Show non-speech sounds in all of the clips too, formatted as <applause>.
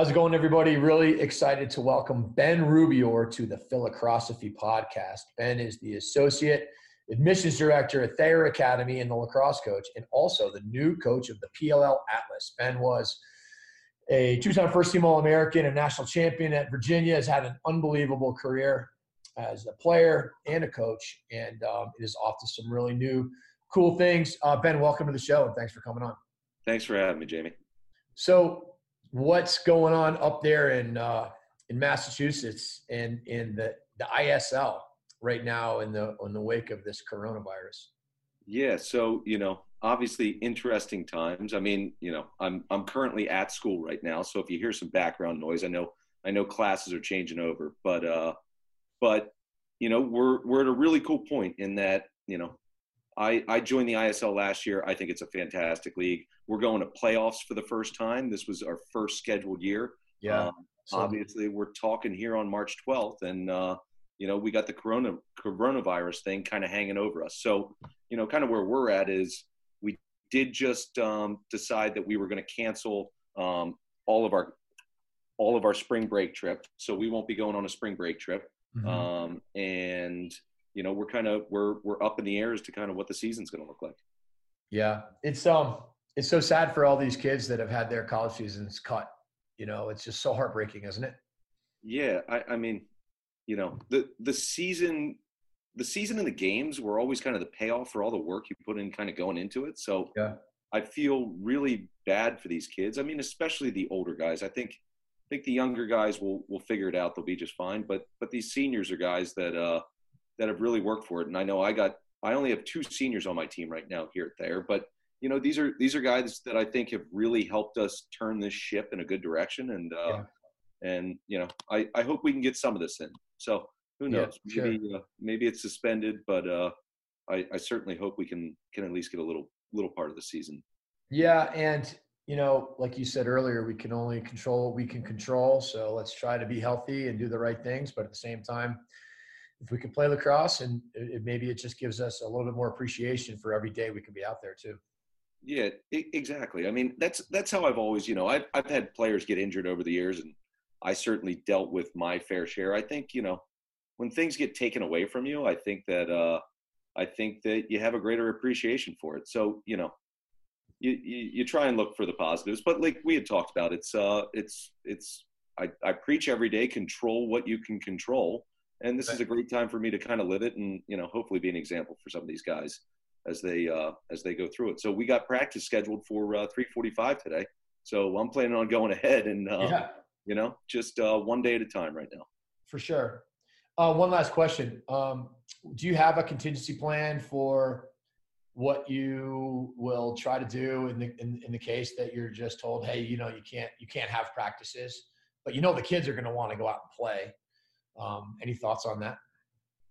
How's it going, everybody? Really excited to welcome Ben Rubeor to the Philocrosophy podcast. Ben is the Associate Admissions Director at Thayer Academy and the lacrosse coach, and also the new coach of the PLL Atlas. Ben was a two-time first-team All-American and national champion at Virginia, has had an unbelievable career as a player and a coach, and um, is off to some really new, cool things. Uh, ben, welcome to the show, and thanks for coming on. Thanks for having me, Jamie. So, what's going on up there in uh, in Massachusetts and in the the ISL right now in the in the wake of this coronavirus? Yeah, so you know, obviously interesting times. I mean, you know, I'm I'm currently at school right now, so if you hear some background noise, I know I know classes are changing over, but uh, but you know, we're we're at a really cool point in that you know I, I joined the ISL last year. I think it's a fantastic league. We're going to playoffs for the first time. This was our first scheduled year. Yeah. Um, so, obviously, we're talking here on March 12th, and uh, you know we got the corona coronavirus thing kind of hanging over us. So you know, kind of where we're at is we did just um, decide that we were going to cancel um, all of our all of our spring break trip. So we won't be going on a spring break trip. Mm-hmm. Um, and you know, we're kind of we're we're up in the air as to kind of what the season's going to look like. Yeah, it's um it's so sad for all these kids that have had their college seasons cut. You know, it's just so heartbreaking, isn't it? Yeah, I, I mean, you know, the the season the season and the games were always kind of the payoff for all the work you put in kind of going into it. So yeah. I feel really bad for these kids. I mean, especially the older guys. I think I think the younger guys will will figure it out. They'll be just fine. But but these seniors are guys that uh that have really worked for it. And I know I got I only have two seniors on my team right now here at Thayer, but you know these are these are guys that I think have really helped us turn this ship in a good direction. And uh, yeah. and you know I I hope we can get some of this in. So who knows? Yeah, maybe sure. uh, maybe it's suspended, but uh, I I certainly hope we can can at least get a little little part of the season. Yeah, and you know, like you said earlier, we can only control what we can control. So let's try to be healthy and do the right things, but at the same time if we can play lacrosse and it, maybe it just gives us a little bit more appreciation for every day we can be out there too. Yeah, exactly. I mean, that's that's how I've always, you know, I've I've had players get injured over the years, and I certainly dealt with my fair share. I think, you know, when things get taken away from you, I think that uh, I think that you have a greater appreciation for it. So, you know, you, you, you try and look for the positives, but like we had talked about, it's uh, it's it's I, I preach every day: control what you can control and this is a great time for me to kind of live it and you know hopefully be an example for some of these guys as they uh, as they go through it. So we got practice scheduled for uh, 3:45 today. So I'm planning on going ahead and uh, yeah. you know just uh, one day at a time right now. For sure. Uh, one last question: um, Do you have a contingency plan for what you will try to do in the in, in the case that you're just told, hey, you know, you can't you can't have practices, but you know the kids are going to want to go out and play. Um, any thoughts on that?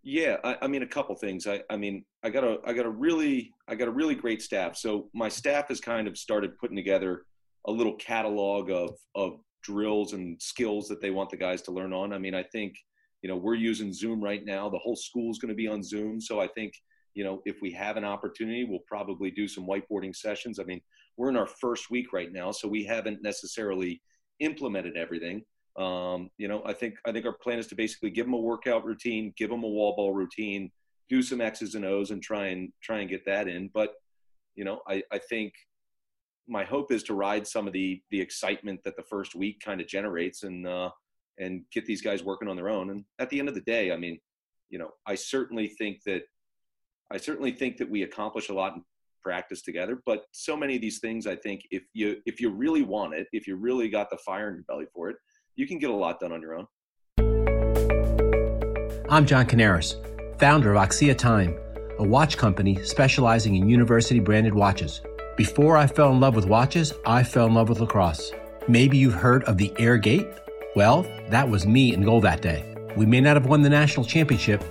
Yeah, I, I, mean a couple things. I, I mean I got a I got a really I got a really great staff. So my staff has kind of started putting together a little catalog of of drills and skills that they want the guys to learn on. I mean I think you know we're using Zoom right now. The whole school is going to be on Zoom. So I think you know if we have an opportunity, we'll probably do some whiteboarding sessions. I mean we're in our first week right now, so we haven't necessarily implemented everything. Um, you know, I think I think our plan is to basically give them a workout routine, give them a wall ball routine, do some X's and O's, and try and try and get that in. But you know, I, I think my hope is to ride some of the the excitement that the first week kind of generates, and uh, and get these guys working on their own. And at the end of the day, I mean, you know, I certainly think that I certainly think that we accomplish a lot in practice together. But so many of these things, I think, if you if you really want it, if you really got the fire in your belly for it, you can get a lot done on your own. I'm John Canaris, founder of Axia Time, a watch company specializing in university branded watches. Before I fell in love with watches, I fell in love with lacrosse. Maybe you've heard of the Air Gait. Well, that was me in goal that day. We may not have won the national championship,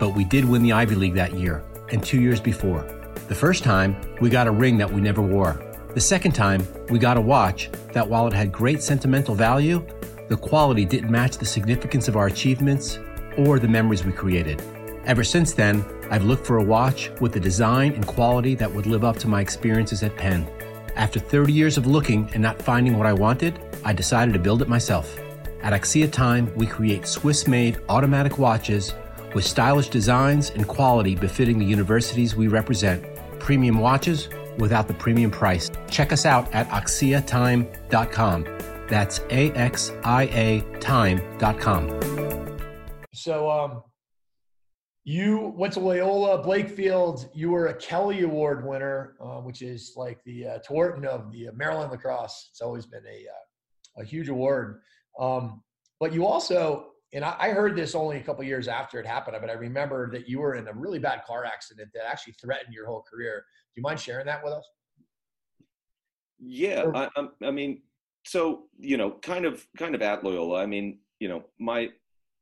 but we did win the Ivy League that year and two years before. The first time, we got a ring that we never wore. The second time, we got a watch that, while it had great sentimental value, the quality didn't match the significance of our achievements or the memories we created. Ever since then, I've looked for a watch with the design and quality that would live up to my experiences at Penn. After 30 years of looking and not finding what I wanted, I decided to build it myself. At Axia Time, we create Swiss made automatic watches with stylish designs and quality befitting the universities we represent. Premium watches without the premium price. Check us out at axiatime.com. That's A X I A time.com. So, um, you went to Loyola Blakefield. You were a Kelly Award winner, uh, which is like the uh, Tewaaraton of the uh, Maryland lacrosse. It's always been a uh, a huge award. Um, but you also, and I, I, heard this only a couple years after it happened, but I remember that you were in a really bad car accident that actually threatened your whole career. Do you mind sharing that with us? Yeah, I, I mean, so you know, kind of, kind of at Loyola. I mean, you know, my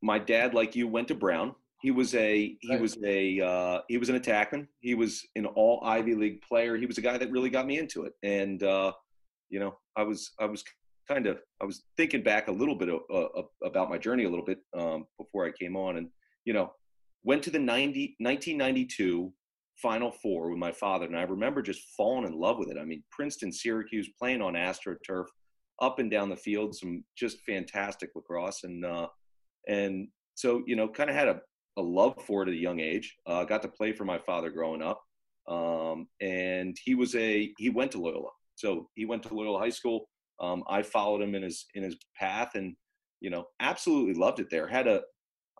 my dad, like you, went to Brown he was a he was a uh, he was an attackman. He was an all Ivy League player. He was a guy that really got me into it. And uh, you know, I was I was kind of I was thinking back a little bit uh, about my journey a little bit um, before I came on, and you know, went to the 90, 1992 Final Four with my father, and I remember just falling in love with it. I mean, Princeton, Syracuse, playing on AstroTurf, up and down the field, some just fantastic lacrosse, and uh, and so you know, kind of had a a love for it at a young age. Uh, got to play for my father growing up, um, and he was a he went to Loyola. So he went to Loyola High School. Um, I followed him in his in his path, and you know, absolutely loved it there. Had a,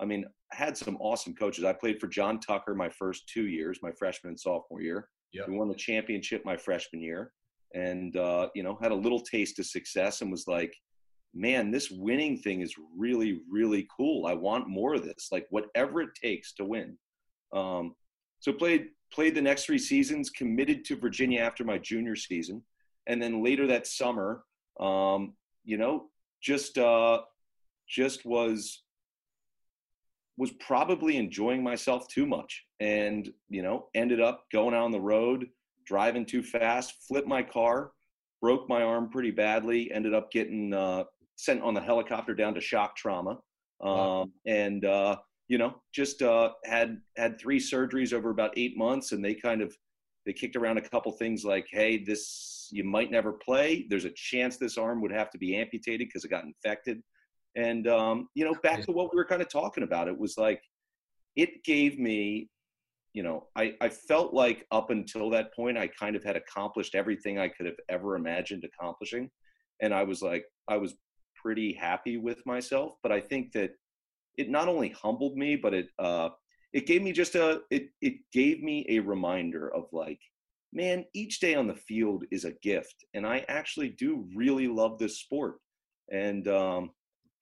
I mean, had some awesome coaches. I played for John Tucker my first two years, my freshman and sophomore year. Yep. We won the championship my freshman year, and uh, you know, had a little taste of success, and was like, man, this winning thing is really, really cool. I want more of this, like whatever it takes to win. Um, so played played the next three seasons, committed to Virginia after my junior season, and then later that summer, um, you know, just uh, just was was probably enjoying myself too much, and you know, ended up going on the road, driving too fast, flipped my car, broke my arm pretty badly, ended up getting uh, sent on the helicopter down to shock trauma, um, wow. and uh, you know just uh, had had three surgeries over about eight months, and they kind of they kicked around a couple things like, hey, this you might never play. There's a chance this arm would have to be amputated because it got infected. And um, you know, back to what we were kind of talking about, it was like it gave me, you know, I, I felt like up until that point, I kind of had accomplished everything I could have ever imagined accomplishing. And I was like, I was pretty happy with myself. But I think that it not only humbled me, but it uh, it gave me just a it it gave me a reminder of like, man, each day on the field is a gift, and I actually do really love this sport. And um,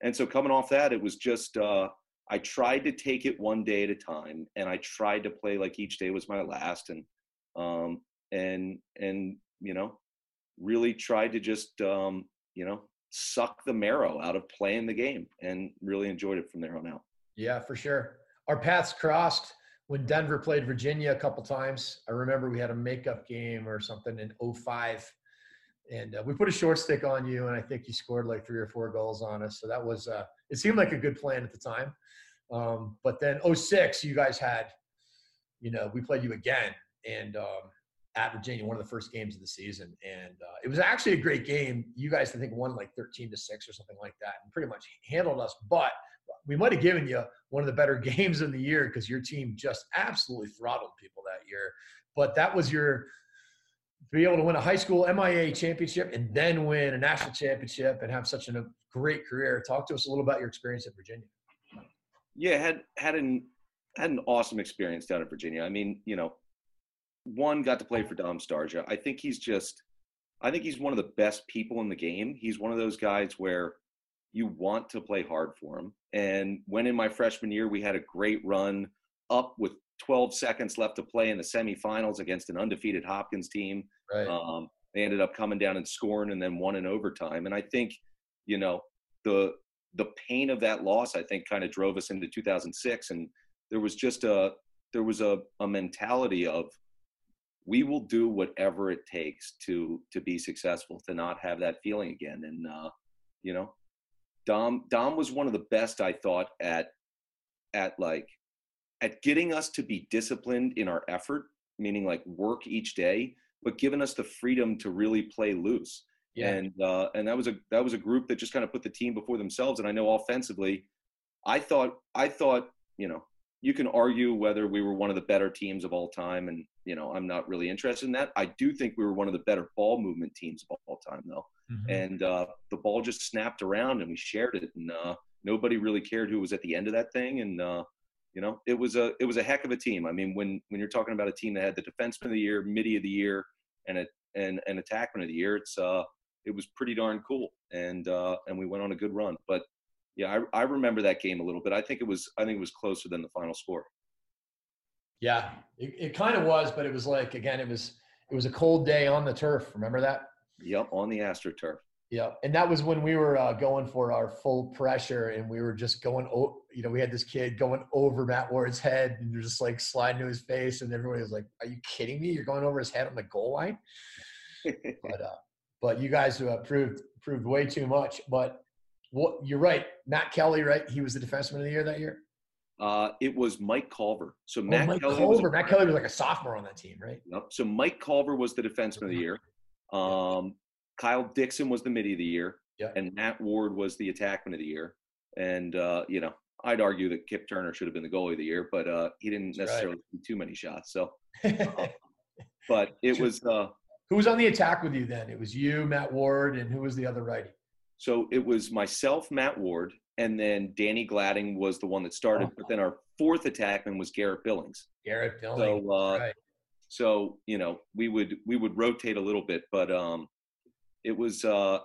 and so coming off that, it was just uh, I tried to take it one day at a time, and I tried to play like each day was my last, and um, and and you know, really tried to just um, you know suck the marrow out of playing the game and really enjoyed it from there on out. Yeah, for sure. Our paths crossed when Denver played Virginia a couple times. I remember we had a makeup game or something in 05 and uh, we put a short stick on you and I think you scored like three or four goals on us. So that was uh, it seemed like a good plan at the time. Um, but then 06 you guys had you know, we played you again and um, at Virginia, one of the first games of the season, and uh, it was actually a great game. You guys, I think, won like thirteen to six or something like that, and pretty much handled us. But we might have given you one of the better <laughs> games of the year because your team just absolutely throttled people that year. But that was your to be able to win a high school MIA championship and then win a national championship and have such a great career. Talk to us a little about your experience at Virginia. Yeah, had had an had an awesome experience down at Virginia. I mean, you know, one got to play for Dom Starsia. I think he's just, I think he's one of the best people in the game. He's one of those guys where you want to play hard for him. And when in my freshman year we had a great run up with 12 seconds left to play in the semifinals against an undefeated Hopkins team. Right. Um, they ended up coming down and scoring and then won in overtime. And I think, you know, the the pain of that loss, I think, kind of drove us into 2006. And there was just a there was a, a mentality of we will do whatever it takes to to be successful, to not have that feeling again. And uh, you know, Dom Dom was one of the best I thought at at like at getting us to be disciplined in our effort, meaning like work each day, but giving us the freedom to really play loose. Yeah. And uh, and that was a that was a group that just kind of put the team before themselves. And I know offensively, I thought I thought you know you can argue whether we were one of the better teams of all time, and you know I'm not really interested in that. I do think we were one of the better ball movement teams of all time, though. Mm-hmm. And uh, the ball just snapped around, and we shared it, and uh, nobody really cared who was at the end of that thing. And uh, you know, it was a it was a heck of a team. I mean, when when you're talking about a team that had the defenseman of the year, midi of the year, and a and an attackman of the year, it's uh it was pretty darn cool. And uh and we went on a good run. But yeah, I I remember that game a little bit. I think it was I think it was closer than the final score. Yeah, it, it kind of was, but it was like again, it was it was a cold day on the turf. Remember that? Yep, on the AstroTurf. Yeah, and that was when we were uh, going for our full pressure, and we were just going. You know, we had this kid going over Matt Ward's head, and you're just like sliding to his face, and everybody was like, "Are you kidding me? You're going over his head on the goal line?" <laughs> but uh, but you guys uh, proved proved way too much. But what you're right, Matt Kelly, right? He was the defenseman of the year that year. Uh, it was Mike Culver. So oh, Matt Mike Kelly Culver. Was, Matt Kelly was like a sophomore on that team, right? Yep. So Mike Culver was the defenseman of the year. Um, Kyle Dixon was the midi of the year, yeah. and Matt Ward was the attackman of the year. And uh, you know, I'd argue that Kip Turner should have been the goalie of the year, but uh, he didn't That's necessarily right. too many shots. So, uh, <laughs> but it was. Uh, who was on the attack with you then? It was you, Matt Ward, and who was the other righty? So it was myself, Matt Ward, and then Danny Glading was the one that started. Oh. But then our fourth attackman was Garrett Billings. Garrett Billings. So, uh, right. so you know, we would we would rotate a little bit, but um, it was uh,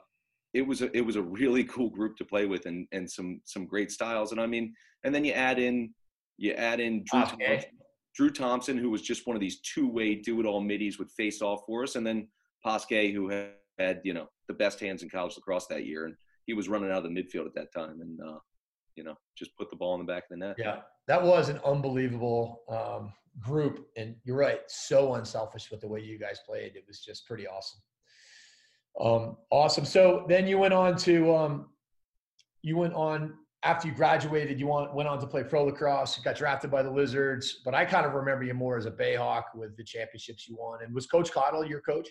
it was a, it was a really cool group to play with and and some some great styles. And I mean, and then you add in you add in Drew okay. Thompson, Drew Thompson, who was just one of these two way do it all middies would face off for us, and then Pasquet, who had, had you know the best hands in college lacrosse that year, and he was running out of the midfield at that time, and uh, you know just put the ball in the back of the net. Yeah, that was an unbelievable um, group, and you're right, so unselfish with the way you guys played. It was just pretty awesome. Um, awesome. So then you went on to um, you went on after you graduated. You went went on to play pro lacrosse. You got drafted by the Lizards, but I kind of remember you more as a Bayhawk with the championships you won. And was Coach Cottle your coach?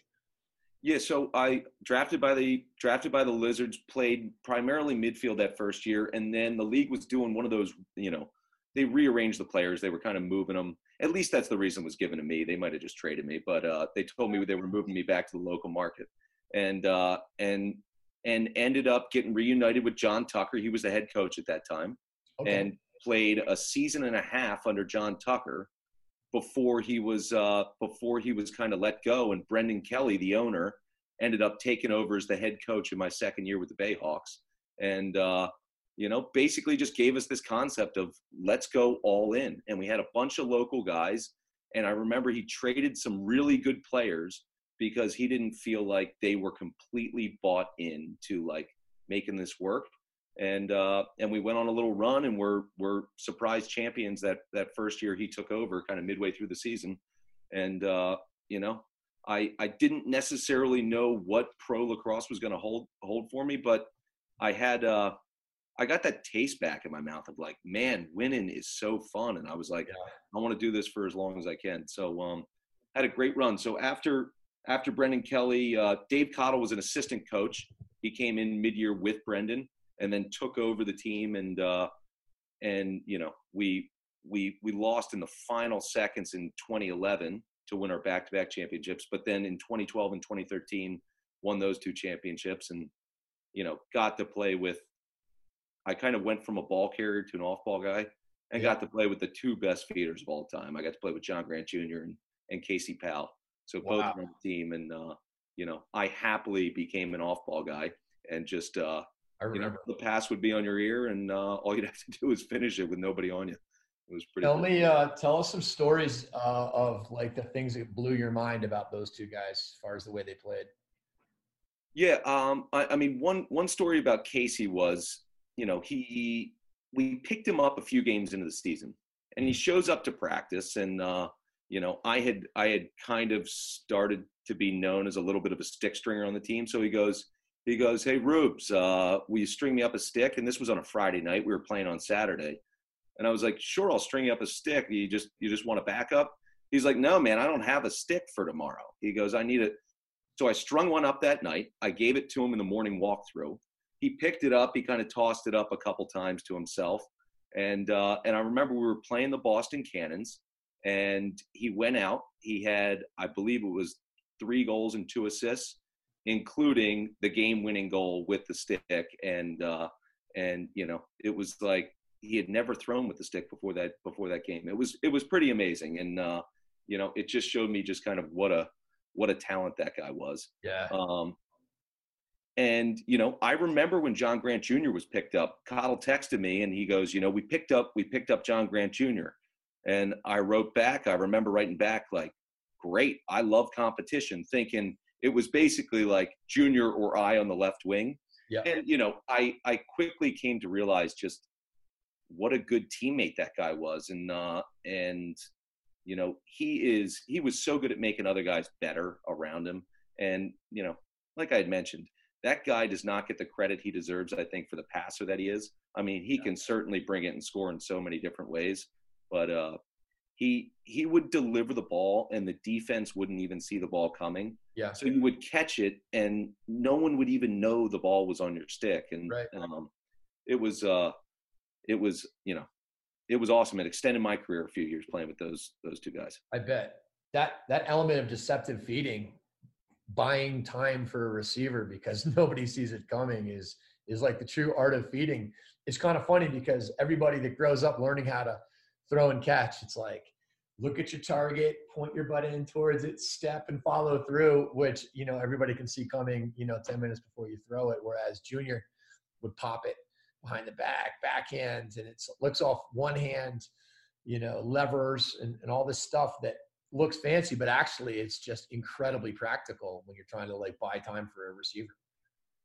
Yeah, so I drafted by the drafted by the Lizards, played primarily midfield that first year, and then the league was doing one of those, you know, they rearranged the players. They were kind of moving them. At least that's the reason was given to me. They might have just traded me, but uh, they told me they were moving me back to the local market and uh, and and ended up getting reunited with John Tucker. He was the head coach at that time, okay. and played a season and a half under John Tucker before he was uh, before he was kind of let go. And Brendan Kelly, the owner, ended up taking over as the head coach in my second year with the Bayhawks, and uh, you know basically just gave us this concept of let's go all in. And we had a bunch of local guys. And I remember he traded some really good players because he didn't feel like they were completely bought in to like making this work. And uh, and we went on a little run and we're we're surprise champions that that first year he took over kind of midway through the season. And uh, you know I I didn't necessarily know what pro lacrosse was going to hold hold for me but I had uh I got that taste back in my mouth of like man winning is so fun. And I was like yeah. I want to do this for as long as I can. So um had a great run. So after after Brendan Kelly, uh, Dave Cottle was an assistant coach. He came in mid-year with Brendan and then took over the team. And uh, and you know we we we lost in the final seconds in 2011 to win our back-to-back championships. But then in 2012 and 2013, won those two championships and you know got to play with. I kind of went from a ball carrier to an off-ball guy and yeah. got to play with the two best feeders of all time. I got to play with John Grant Jr. and, and Casey Powell. So wow. both on the team, and uh, you know, I happily became an off-ball guy, and just uh, you know, the pass would be on your ear, and uh, all you'd <laughs> have to do is finish it with nobody on you. It was pretty. Tell cool. me, uh, tell us some stories uh, of like the things that blew your mind about those two guys, as far as the way they played. Yeah, um, I, I mean, one one story about Casey was you know, he we picked him up a few games into the season, and he shows up to practice, and uh, you know, I had I had kind of started to be known as a little bit of a stick stringer on the team. So he goes, he goes, "Hey Rubes, uh, will you string me up a stick?" And this was on a Friday night. We were playing on Saturday, and I was like, "Sure, I'll string you up a stick. You just you just want a backup?" He's like, "No, man, I don't have a stick for tomorrow." He goes, "I need it." So I strung one up that night. I gave it to him in the morning walkthrough. He picked it up. He kind of tossed it up a couple times to himself, and uh, and I remember we were playing the Boston Cannons, and he went out. He had, I believe, it was three goals and two assists including the game-winning goal with the stick, and uh, and you know it was like he had never thrown with the stick before that before that game. It was it was pretty amazing, and uh, you know it just showed me just kind of what a what a talent that guy was. Yeah. Um, and you know, I remember when John Grant Jr. was picked up. Cottle texted me, and he goes, "You know, we picked up we picked up John Grant Jr." And I wrote back. I remember writing back like, "Great, I love competition." Thinking it was basically like Junior or I on the left wing. Yeah. And you know, I I quickly came to realize just what a good teammate that guy was, and uh, and you know, he is he was so good at making other guys better around him, and you know, like I had mentioned, that guy does not get the credit he deserves. I think for the passer that he is. I mean, he can certainly bring it and score in so many different ways, but uh, he he would deliver the ball and the defense wouldn't even see the ball coming. Yeah. So you would catch it and no one would even know the ball was on your stick. And Right. um, it was uh it was, you know, it was awesome. It extended my career a few years playing with those those two guys. I bet that that element of deceptive feeding, buying time for a receiver because <laughs> nobody sees it coming is is like the true art of feeding. It's kind of funny because everybody that grows up learning how to throw and catch, it's like look at your target, point your butt in towards it, step and follow through, which you know everybody can see coming, you know, 10 minutes before you throw it. Whereas junior would pop it behind the back, backhand, and it looks off one hand, you know, levers and, and all this stuff that looks fancy, but actually it's just incredibly practical when you're trying to like buy time for a receiver.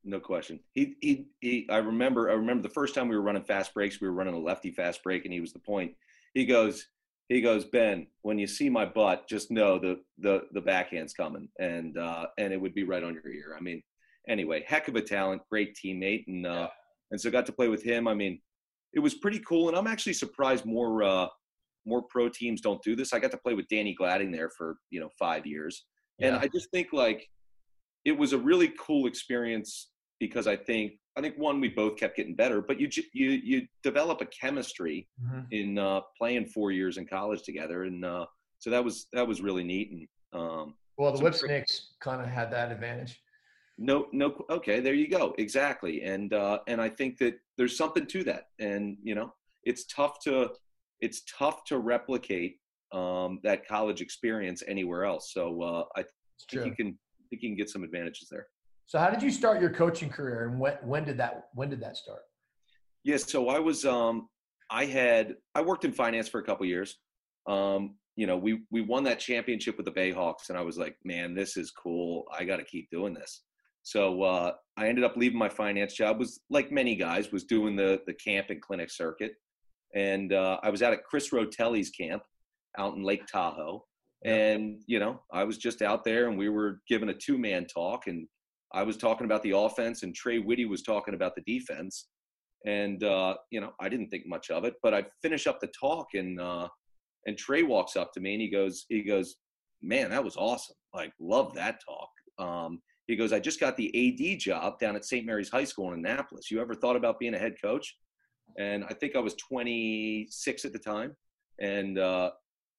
No question. He, he, he, I remember, I remember the first time we were running fast breaks, we were running a lefty fast break and he was the point. He goes, he goes, Ben, when you see my butt, just know the, the, the backhand's coming and, uh, and it would be right on your ear. I mean, anyway, heck of a talent, great teammate. And, uh, and so got to play with him. I mean, it was pretty cool. And I'm actually surprised more, uh, more pro teams don't do this. I got to play with Danny Glading there for, you know, five years. And I just think like it was a really cool experience because I think I think one we both kept getting better, but you you you develop a chemistry in uh, playing four years in college together, and uh, so that was that was really neat. And um, Well, the So Whip great- Snakes kind of had that advantage. no no okay, there you go, exactly. And uh, and I think that there's something to that, and you know it's tough to it's tough to replicate um, that college experience anywhere else. So uh, I think you can I think you can get some advantages there. So how did you start your coaching career and when, when did that, when did that start? Yes, so I was um I had I worked in finance for a couple years. Um, you know, we we won that championship with the Bayhawks and I was like, man, this is cool. I got to keep doing this. So uh I ended up leaving my finance job was like many guys was doing the the camp and clinic circuit. And uh I was out at Chris Rotelli's camp out in Lake Tahoe. And, you know, I was just out there and we were given a two-man talk and I was talking about the offense and Trey Whitty was talking about the defense and uh, you know I didn't think much of it. But I finish up the talk, and uh, and Trey walks up to me and he goes, he goes, man, that was awesome. Like, love that talk. Um, he goes, I just got the AD job down at St. Mary's High School in Annapolis. You ever thought about being a head coach? And I think I was 26 at the time, and uh,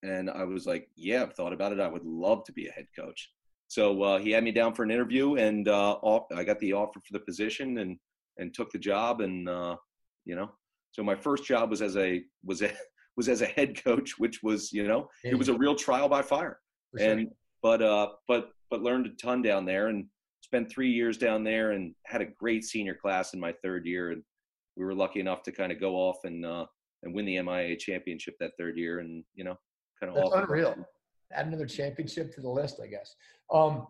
and I was like, yeah, I've thought about it. I would love to be a head coach. So uh, he had me down for an interview, and uh, off- I got the offer for the position, and and took the job and uh, you know so my first job was as a was a <laughs> was as a head coach which was you know it was a real trial by fire sure. and but uh but but learned a ton down there and spent three years down there and had a great senior class in my third year and we were lucky enough to kind of go off and uh and win the MIA championship that third year and you know kind of That's unreal. Add another championship to the list, I guess. Um,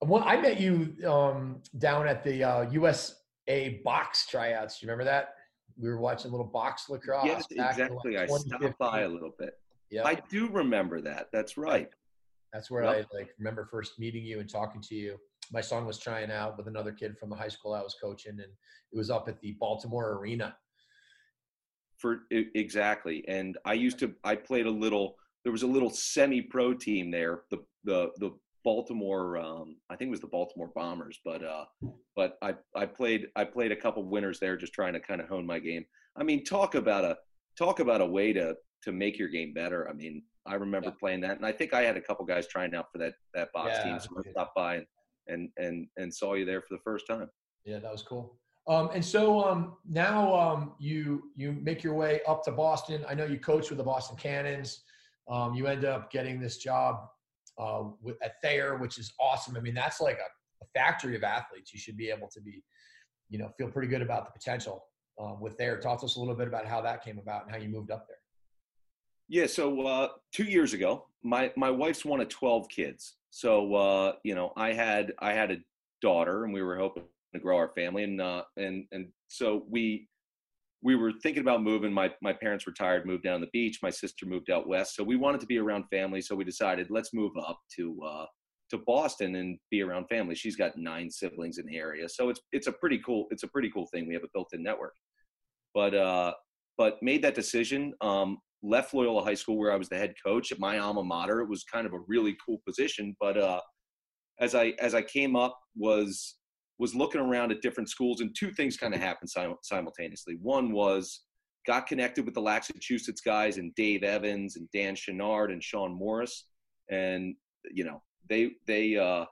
when I met you um, down at the uh, U.S. a box tryouts. Do you remember that? We were watching a little box lacrosse. Yes, exactly. Like I stopped by a little bit. Yeah, I do remember that. That's right. That's where yep. I like remember first meeting you and talking to you. My son was trying out with another kid from the high school I was coaching, and it was up at the Baltimore Arena. For exactly, and I used to. I played a little. There was a little semi-pro team there. The the the Baltimore. Um, I think it was the Baltimore Bombers, but uh, but I I played I played a couple winners there, just trying to kind of hone my game. I mean, talk about a talk about a way to to make your game better. I mean, I remember yeah. playing that, and I think I had a couple guys trying out for that that box yeah, team, so I stopped by and, and and and saw you there for the first time. Yeah, that was cool. Um, and so um, now um, you you make your way up to Boston. I know you coach with the Boston Cannons. Um, you end up getting this job uh, at Thayer, which is awesome. I mean, that's like a, a, factory of athletes. You should be able to be, you know, feel pretty good about the potential uh, with Thayer. Talk to us a little bit about how that came about and how you moved up there. Yeah, so uh, two years ago, my my wife's one of twelve kids. So uh, you know, I had I had a daughter, and we were hoping to grow our family, and uh, and and so we we were thinking about moving. My my parents retired, moved down the beach. My sister moved out west, so we wanted to be around family. So we decided let's move up to uh, to Boston and be around family. She's got nine siblings in the area, so it's it's a pretty cool it's a pretty cool thing. We have a built-in network, but uh, but made that decision. Um, left Loyola High School where I was the head coach at my alma mater. It was kind of a really cool position, but uh, as I as I came up was was looking around at different schools, and two things kind of happened simultaneously. One was got connected with the Laxachusetts guys and Dave Evans and Dan Chenard and Sean Morris, and you know they they uh,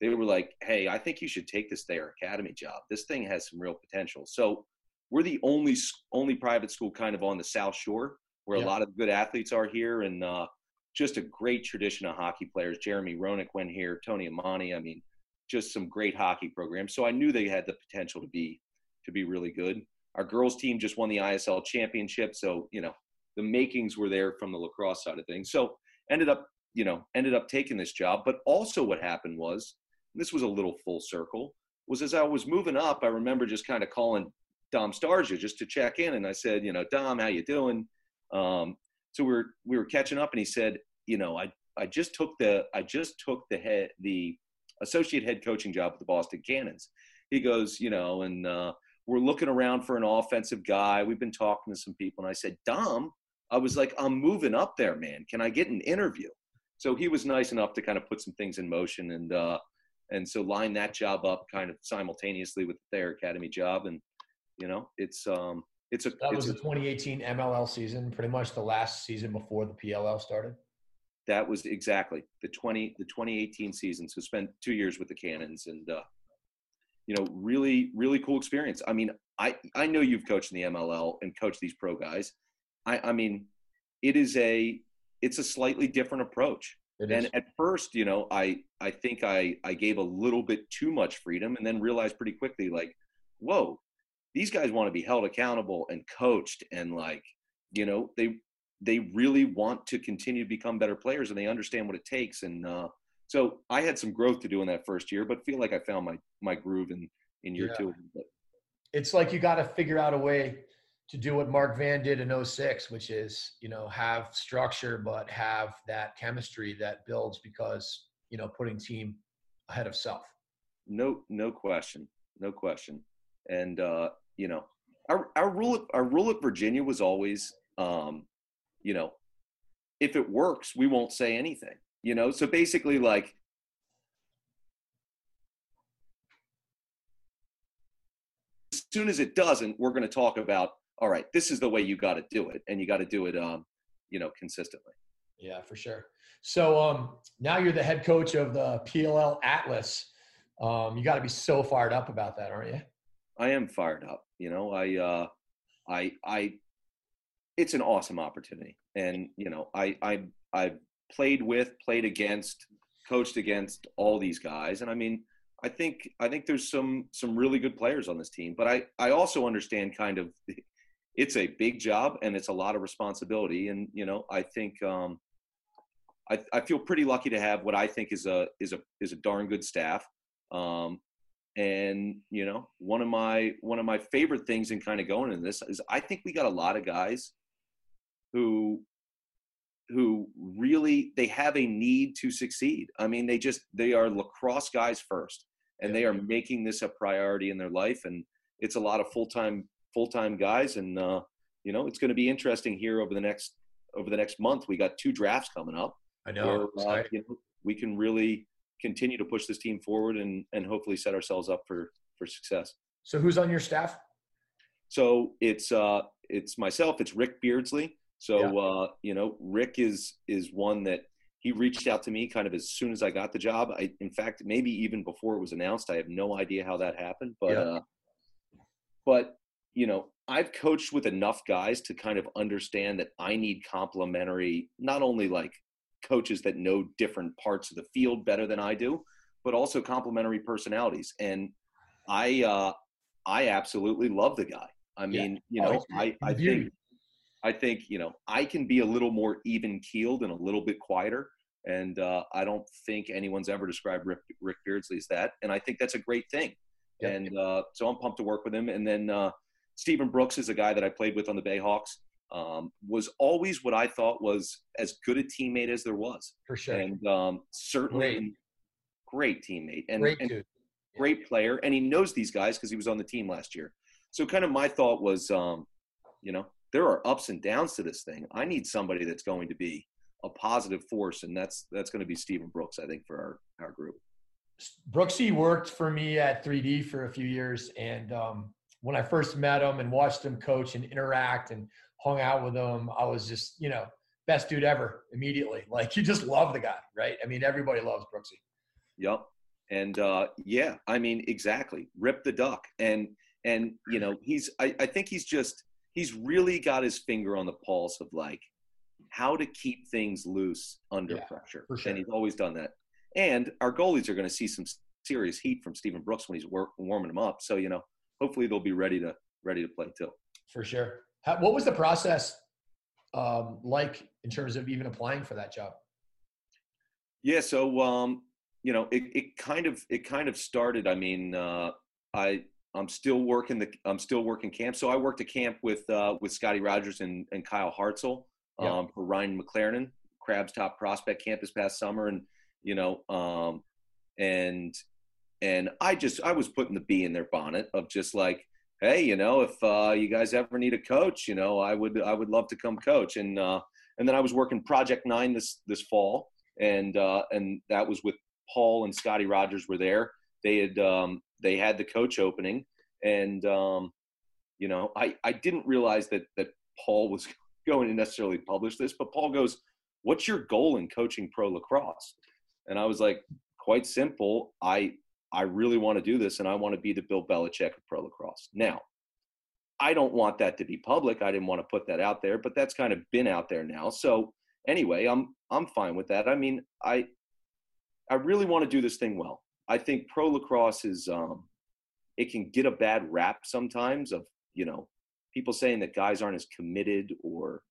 they were like, "Hey, I think you should take this Thayer Academy job. This thing has some real potential." So we're the only only private school kind of on the South Shore where yeah. a lot of good athletes are here, and uh, just a great tradition of hockey players. Jeremy Roenick went here, Tony Amonte. I mean, just some great hockey programs. So I knew they had the potential to be to be really good. Our girls team just won the ISL championship, so you know the makings were there from the lacrosse side of things. So ended up, you know, ended up taking this job. But also what happened was, this was a little full circle, was as I was moving up, I remember just kind of calling Dom Starsia just to check in, and I said, you know, Dom, how you doing? Um, so we were we were catching up, and he said, you know, I I just took the I just took the head the associate head coaching job with the Boston Cannons. He goes, you know, and uh, we're looking around for an offensive guy. We've been talking to some people, and I said, Dom, I was like, I'm moving up there, man. Can I get an interview? So he was nice enough to kind of put some things in motion, and uh, and so line that job up kind of simultaneously with the Thayer Academy job, and you know, it's um, it's a that it's was the 2018 MLL season, pretty much the last season before the PLL started. That was exactly the 20 the 2018 season. So spent two years with the Cannons, and uh, you know, really really cool experience. I mean, I I know you've coached in the MLL and coached these pro guys. I I mean, it is a it's a slightly different approach. and at first, you know, I I think I I gave a little bit too much freedom, and then realized pretty quickly, like, whoa, these guys want to be held accountable and coached and like you know they they really want to continue to become better players and they understand what it takes. And uh, so i had some growth to do in that first year but feel like i found my my groove in in year yeah. two it's like you got to figure out a way to do what mark van did in 06 which is you know have structure but have that chemistry that builds because you know putting team ahead of self. No no question no question. And uh you know, our our rule at, our rule at Virginia was always, um, you know, if it works, we won't say anything. You know, so basically, like, as soon as it doesn't, we're going to talk about, all right, this is the way you got to do it, and you got to do it, um, you know, consistently. Yeah, for sure. So um, now you're the head coach of the PLL Atlas. Um, you got to be so fired up about that, aren't you? I am fired up. You know, I, uh, I, I, it's an awesome opportunity, and you know, I, I, I've played with, played against, coached against all these guys, and I mean, I think, I think there's some, some really good players on this team, but I, I also understand kind of, <laughs> it's a big job and it's a lot of responsibility, and you know, I think, um, I, I feel pretty lucky to have what I think is a, is a, is a darn good staff. Um, and you know, one of my one of my favorite things in kind of going in this is I think we got a lot of guys who who really they have a need to succeed. I mean, they just they are lacrosse guys first, and they are making this a priority in their life, and it's a lot of full time full time guys, and uh, you know, it's going to be interesting here over the next over the next month. We got two drafts coming up. I know. Where, uh, you know we can really continue to push this team forward and and hopefully set ourselves up for for success. So who's on your staff? So it's uh it's myself. It's Rick Beardsley. So yeah. uh, you know, Rick is is one that he reached out to me kind of as soon as I got the job. I, in fact, maybe even before it was announced. I have no idea how that happened, but yeah. uh, but you know, I've coached with enough guys to kind of understand that I need complementary, not only like coaches that know different parts of the field better than I do, but also complementary personalities. And I uh, I absolutely love the guy. I mean, yeah. you know, oh, I, I think I think you know I can be a little more even keeled and a little bit quieter, and uh, I don't think anyone's ever described Rick, Rick Beardsley as that, and I think that's a great thing. Yep. And uh, so I'm pumped to work with him. And then uh, Stephen Brooks is a guy that I played with on the Bayhawks. Um, was always what I thought was as good a teammate as there was. For sure. And um, certainly great. great teammate and, great, and great player. And he knows these guys because he was on the team last year. So kind of my thought was, um, you know, there are ups and downs to this thing. I need somebody that's going to be a positive force, and that's that's going to be Stephen Brooks, I think, for our our group. Brooksy worked for me at 3D for a few years, and um, when I first met him and watched him coach and interact and hung out with him, I was just you know best dude ever immediately. <laughs> Like you just love the guy, right? I mean, everybody loves Brooksy. Yep, and uh, yeah, I mean exactly. Rip the duck, and and you know he's I, I think he's just he's really got his finger on the pulse of like how to keep things loose under yeah, pressure. Sure. And he's always done that. And our goalies are going to see some serious heat from Stephen Brooks when he's wor- warming them up. So, you know, hopefully they'll be ready to ready to play too. For sure. How, what was the process um, like in terms of even applying for that job? Yeah, so um, you know, it, it kind of it kind of started. I mean, uh, I I'm still working the I'm still working camp. So I worked a camp with uh, with Scotty Rogers and, and Kyle Hartzell um, yeah. for Ryan McLaren, Crab's top prospect camp this past summer, and you know, um, and and I just I was putting the bee in their bonnet of just like, hey, you know, if uh, you guys ever need a coach, you know, I would I would love to come coach, and uh, and then I was working Project Nine this this fall, and uh, and that was with Paul and Scotty Rogers were there. They had um, they had the coach opening, and um, you know, I I didn't realize that that Paul was <laughs> going to necessarily publish this, but Paul goes, "What's your goal in coaching pro lacrosse?" And I was like, "Quite simple. I I really want to do this, and I want to be the Bill Belichick of pro lacrosse." Now, I don't want that to be public. I didn't want to put that out there, but that's kind of been out there now. So anyway, I'm I'm fine with that. I mean, I I really want to do this thing well. I think pro lacrosse is um, it can get a bad rap sometimes of you know people saying that guys aren't as committed or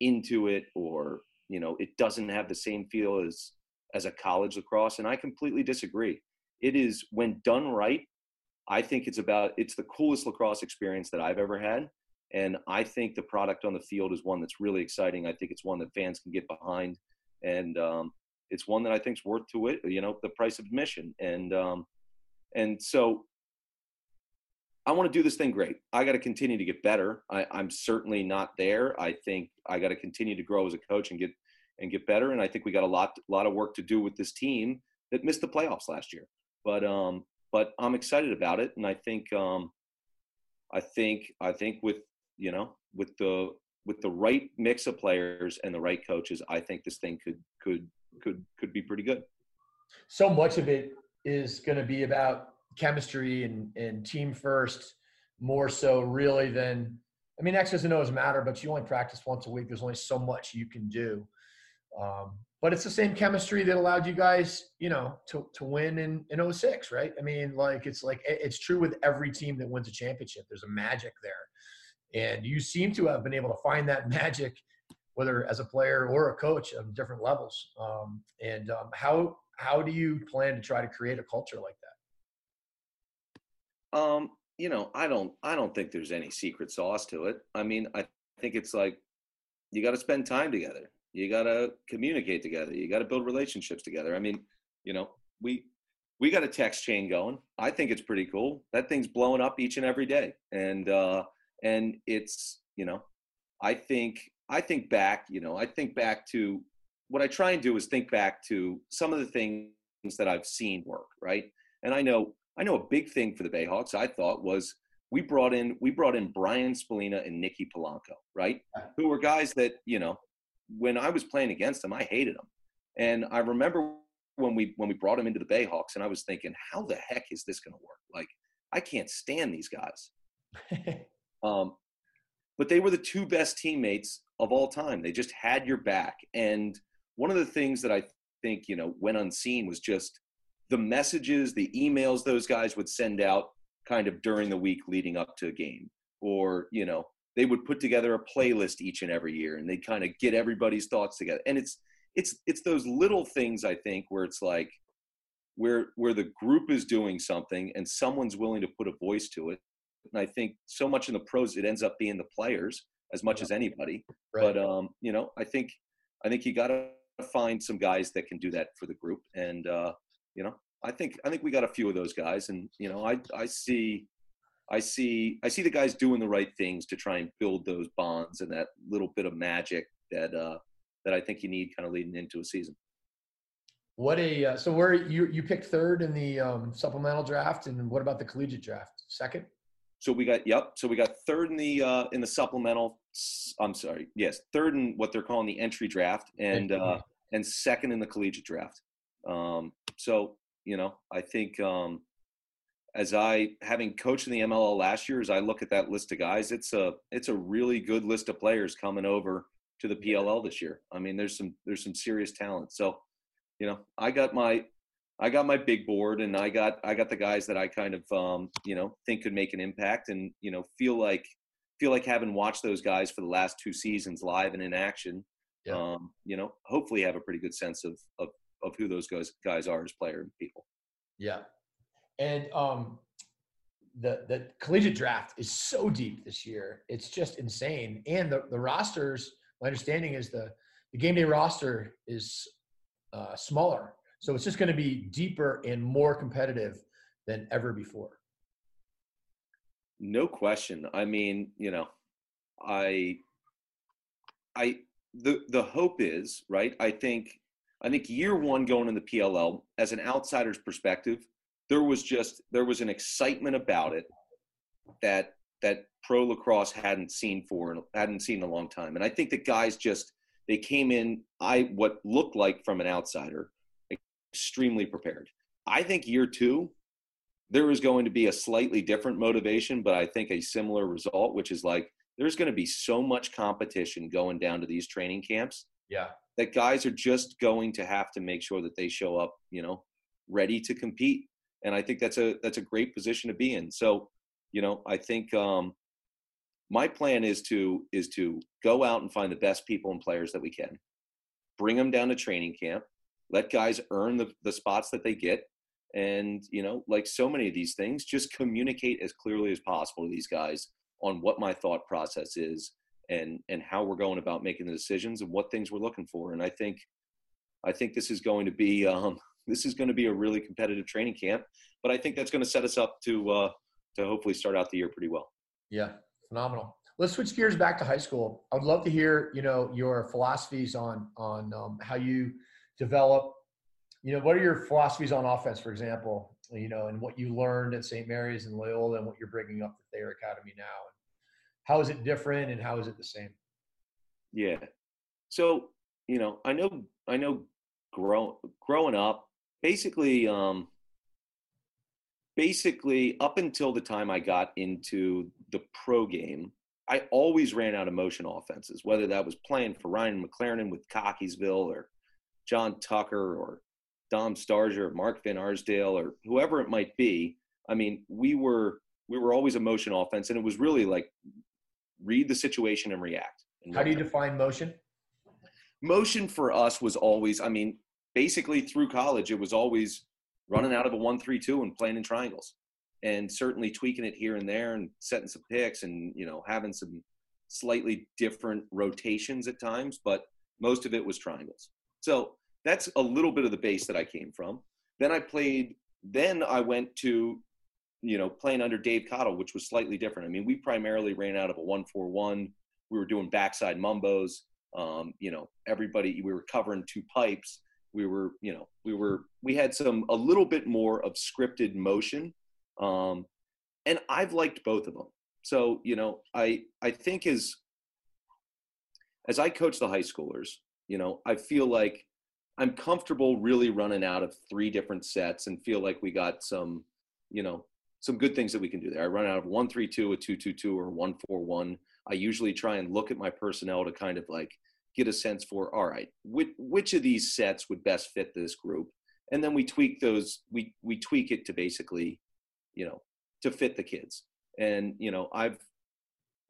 into it or you know it doesn't have the same feel as as a college lacrosse and i completely disagree. It is when done right i think it's about it's the coolest lacrosse experience that i've ever had and i think the product on the field is one that's really exciting. I think it's one that fans can get behind and um, it's one that i think is worth to it you know the price of admission and um, and so I want to do this thing great. I got to continue to get better. I, I'm certainly not there. I think I got to continue to grow as a coach and get and get better. And I think we got a lot a lot of work to do with this team that missed the playoffs last year. But um, but I'm excited about it, and I think um, I think I think with you know with the with the right mix of players and the right coaches, I think this thing could could could could be pretty good. So much of it is going to be about chemistry and, and team first more so really than I mean X's and O's matter, but you only practice once a week. There's only so much you can do. Um, but it's the same chemistry that allowed you guys, you know, to, to win in, in 06, right? I mean, like it's like it's true with every team that wins a championship. There's a magic there. And you seem to have been able to find that <laughs> magic, whether as a player or a coach on different levels. Um, and um, how how do you plan to try to create a culture like that? Um, you know, I don't I don't think there's any secret sauce to it. I mean, I think it's like you got to spend time together. You got to communicate together. You got to build relationships together. I mean, you know, we we got a text chain going. I think it's pretty cool. That thing's blowing up each and every day, and uh, and it's you know, I think I think back. You know, I think back to what I try and do is think back to some of the things that I've seen work, right? And I know I know a big thing for the Bayhawks. I thought was we brought in we brought in Brian Spallina and Nicky Polanco, right? Who were guys that you know when I was playing against them, I hated them, and I remember when we when we brought him into the Bayhawks, and I was thinking, how the heck is this going to work? Like, I can't stand these guys. <laughs> um, but they were the two best teammates of all time. They just had your back, and one of the things that I think you know went unseen was just the messages, the emails those guys would send out kind of during the week leading up to a game, or you know they would put together a playlist each and every year, and they'd kind of get everybody's thoughts together, and it's it's it's those little things I think where it's like where where the group is doing something and someone's willing to put a voice to it. And I think so much in the pros it ends up being the players as much yeah. as anybody. Right. But um, you know, I think I think you got to find some guys that can do that for the group. And uh, you know, I think I think we got a few of those guys. And you know, I I see. I see I see the guys doing the right things to try and build those bonds and that little bit of magic that uh, that I think you need kind of leading into a season. What a uh, so where you you picked third in the um, supplemental draft, and what about the collegiate draft? Second. So we got yep. So we got third in the uh, in the supplemental. I'm sorry. Yes, third in what they're calling the entry draft, and uh, and second in the collegiate draft. Um, so you know, I think um, as I having coached in the MLL last year, as I look at that list of guys, it's a it's a really good list of players coming over to the PLL this year. I mean, there's some there's some serious talent. So, you know, I got my I got my big board, and I got I got the guys that I kind of um, you know think could make an impact, and you know feel like feel like having watched those guys for the last two seasons live and in action. Yeah. Um, you know, hopefully have a pretty good sense of of of who those guys guys are as player and people. Yeah, and um, the the collegiate draft is so deep this year; it's just insane, and the the rosters my understanding is the the game day roster is uh, smaller, so it's just going to be deeper and more competitive than ever before. No question. I mean, you know, I, I, the the hope is right. I think, I think year one going in the PLL as an outsider's perspective, there was just there was an excitement about it that that pro lacrosse hadn't seen for hadn't seen in a long time. And I think the guys just they came in I what looked like from an outsider extremely prepared. I think year two there is going to be a slightly different motivation, but I think a similar result, which is like there's going to be so much competition going down to these training camps. Yeah. That guys are just going to have to make sure that they show up, you know, ready to compete. And I think that's a that's a great position to be in. So, you know, I think um, my plan is to is to go out and find the best people and players that we can bring them down to training camp let guys earn the, the spots that they get and you know like so many of these things just communicate as clearly as possible to these guys on what my thought process is and and how we're going about making the decisions and what things we're looking for and i think i think this is going to be um, <laughs> this is going to be a really competitive training camp but i think that's going to set us up to uh, to hopefully start out the year pretty well yeah phenomenal. Let's switch gears back to high school. I would love to hear, you know, your philosophies on on um, how you develop. You know, what are your philosophies on offense, for example? You know, and what you learned at St. Mary's and Loyola, and what you're bringing up to Thayer Academy now. and How is it different, and how is it the same? Yeah. So you know, I know, I know, grow, growing up, basically, um, basically up until the time I got into the pro game, I always ran out of motion offenses, whether that was playing for Ryan McLaren with Cockeysville or John Tucker or Dom Starsia, Mark Van Arsdale, or whoever it might be. I mean, we were we were always a motion offense, and it was really like read the situation and react. And How do you define motion? Motion for us was always, I mean, basically through college, it was always running out of a one three two and playing in triangles and certainly tweaking it here and there and setting some picks and you know having some slightly different rotations at times, but most of it was triangles. So that's a little bit of the base that I came from. Then I played. Then I went to, you know, playing under Dave Cottle, which was slightly different. I mean, we primarily ran out of a one-four-one. We were doing backside mumbos. Um, you know, everybody. We were covering two pipes. We were, you know, we were. We had some a little bit more of scripted motion, um, and I've liked both of them. So you know, I I think as as I coach the high schoolers, you know, I feel like I'm comfortable really running out of three different sets and feel like we got some, you know, some good things that we can do there. I run out of one three two, a two two two, or one four one. I usually try and look at my personnel to kind of like get a sense for all right, which which of these sets would best fit this group, and then we tweak those. We we tweak it to basically, you know, to fit the kids. And you know, I've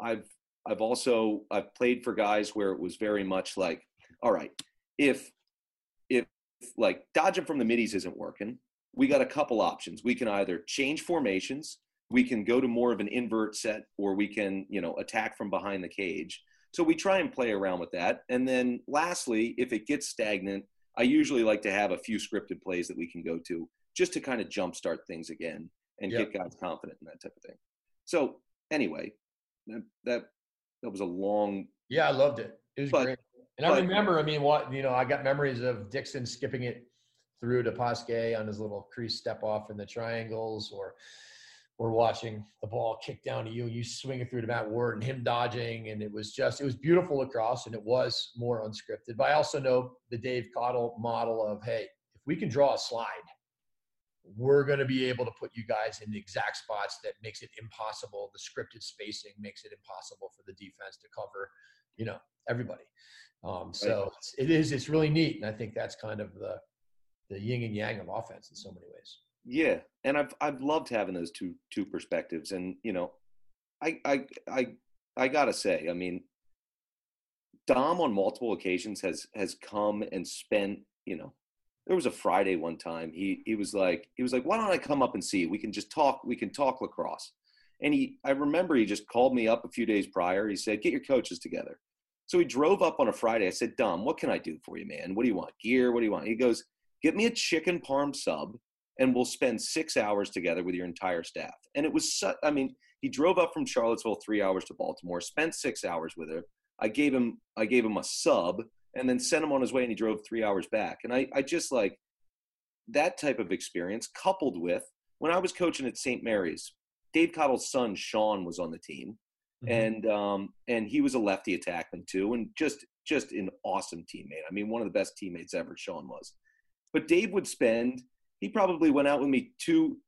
I've I've also I've played for guys where it was very much like, all right, if if like dodging from the middies isn't working, we got a couple options. We can either change formations, we can go to more of an invert set, or we can, you know, attack from behind the cage. So we try and play around with that. And then lastly, if it gets stagnant, I usually like to have a few scripted plays that we can go to just to kind of jumpstart things again and yep. get guys confident in that type of thing. So anyway, that, that that was a long. Yeah, I loved it. It was but, great. And I remember, I mean, what you know, I got memories of Dixon skipping it through to Poskay on his little crease step off in the triangles, or or watching the ball kick down to you and you swing it through to Matt Ward and him dodging. And it was just, it was beautiful lacrosse and it was more unscripted. But I also know the Dave Cottle model of, hey, if we can draw a slide, we're going to be able to put you guys in the exact spots that makes it impossible. The scripted spacing makes it impossible for the defense to cover, you know, everybody. Um, so right. it's, it is, it's really neat. And I think that's kind of the, the yin and yang of offense in so many ways. Yeah. And I've, I've loved having those two, two perspectives. And, you know, I, I, I, I gotta say, I mean, Dom on multiple occasions has, has come and spent, you know, there was a Friday one time. He he was like he was like, why don't I come up and see? We can just talk. We can talk lacrosse. And he I remember he just called me up a few days prior. He said, get your coaches together. So he drove up on a Friday. I said, Dom, what can I do for you, man? What do you want? Gear? What do you want? He goes, get me a chicken parm sub, and we'll spend six hours together with your entire staff. And it was, su- I mean, he drove up from Charlottesville three hours to Baltimore, spent six hours with her. I gave him, I gave him a sub and then sent him on his way and he drove three hours back. And I, I just like that type of experience coupled with when I was coaching at St. Mary's, Dave Cottle's son, Sean, was on the team. Mm-hmm. And um, and he was a lefty attackman too, and just just an awesome teammate. I mean, one of the best teammates ever. Sean was, but Dave would spend. He probably went out with me two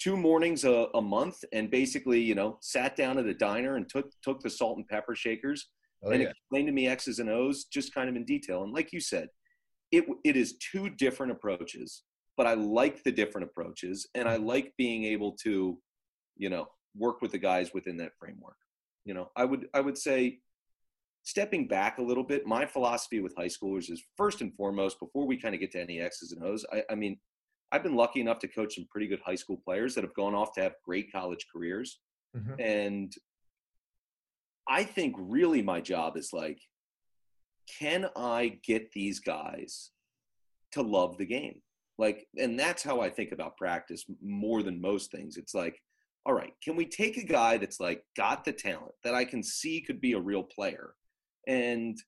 two mornings a, a month, and basically, you know, sat down at a diner and took took the salt and pepper shakers oh, and yeah. explain to me X's and O's just kind of in detail. And like you said, it it is two different approaches, but I like the different approaches, and I like being able to, you know, work with the guys within that framework. You know, I would I would say stepping back a little bit, my philosophy with high schoolers is first and foremost, before we kind of get to any X's and O's, I, I, mean, I've been lucky enough to coach some pretty good high school players that have gone off to have great college careers. Mm-hmm. And I think really my job is like, can I get these guys to love the game? Like, and that's how I think about practice more than most things. It's like, all right, can we take a guy that's like got the talent that I can see could be a real player, and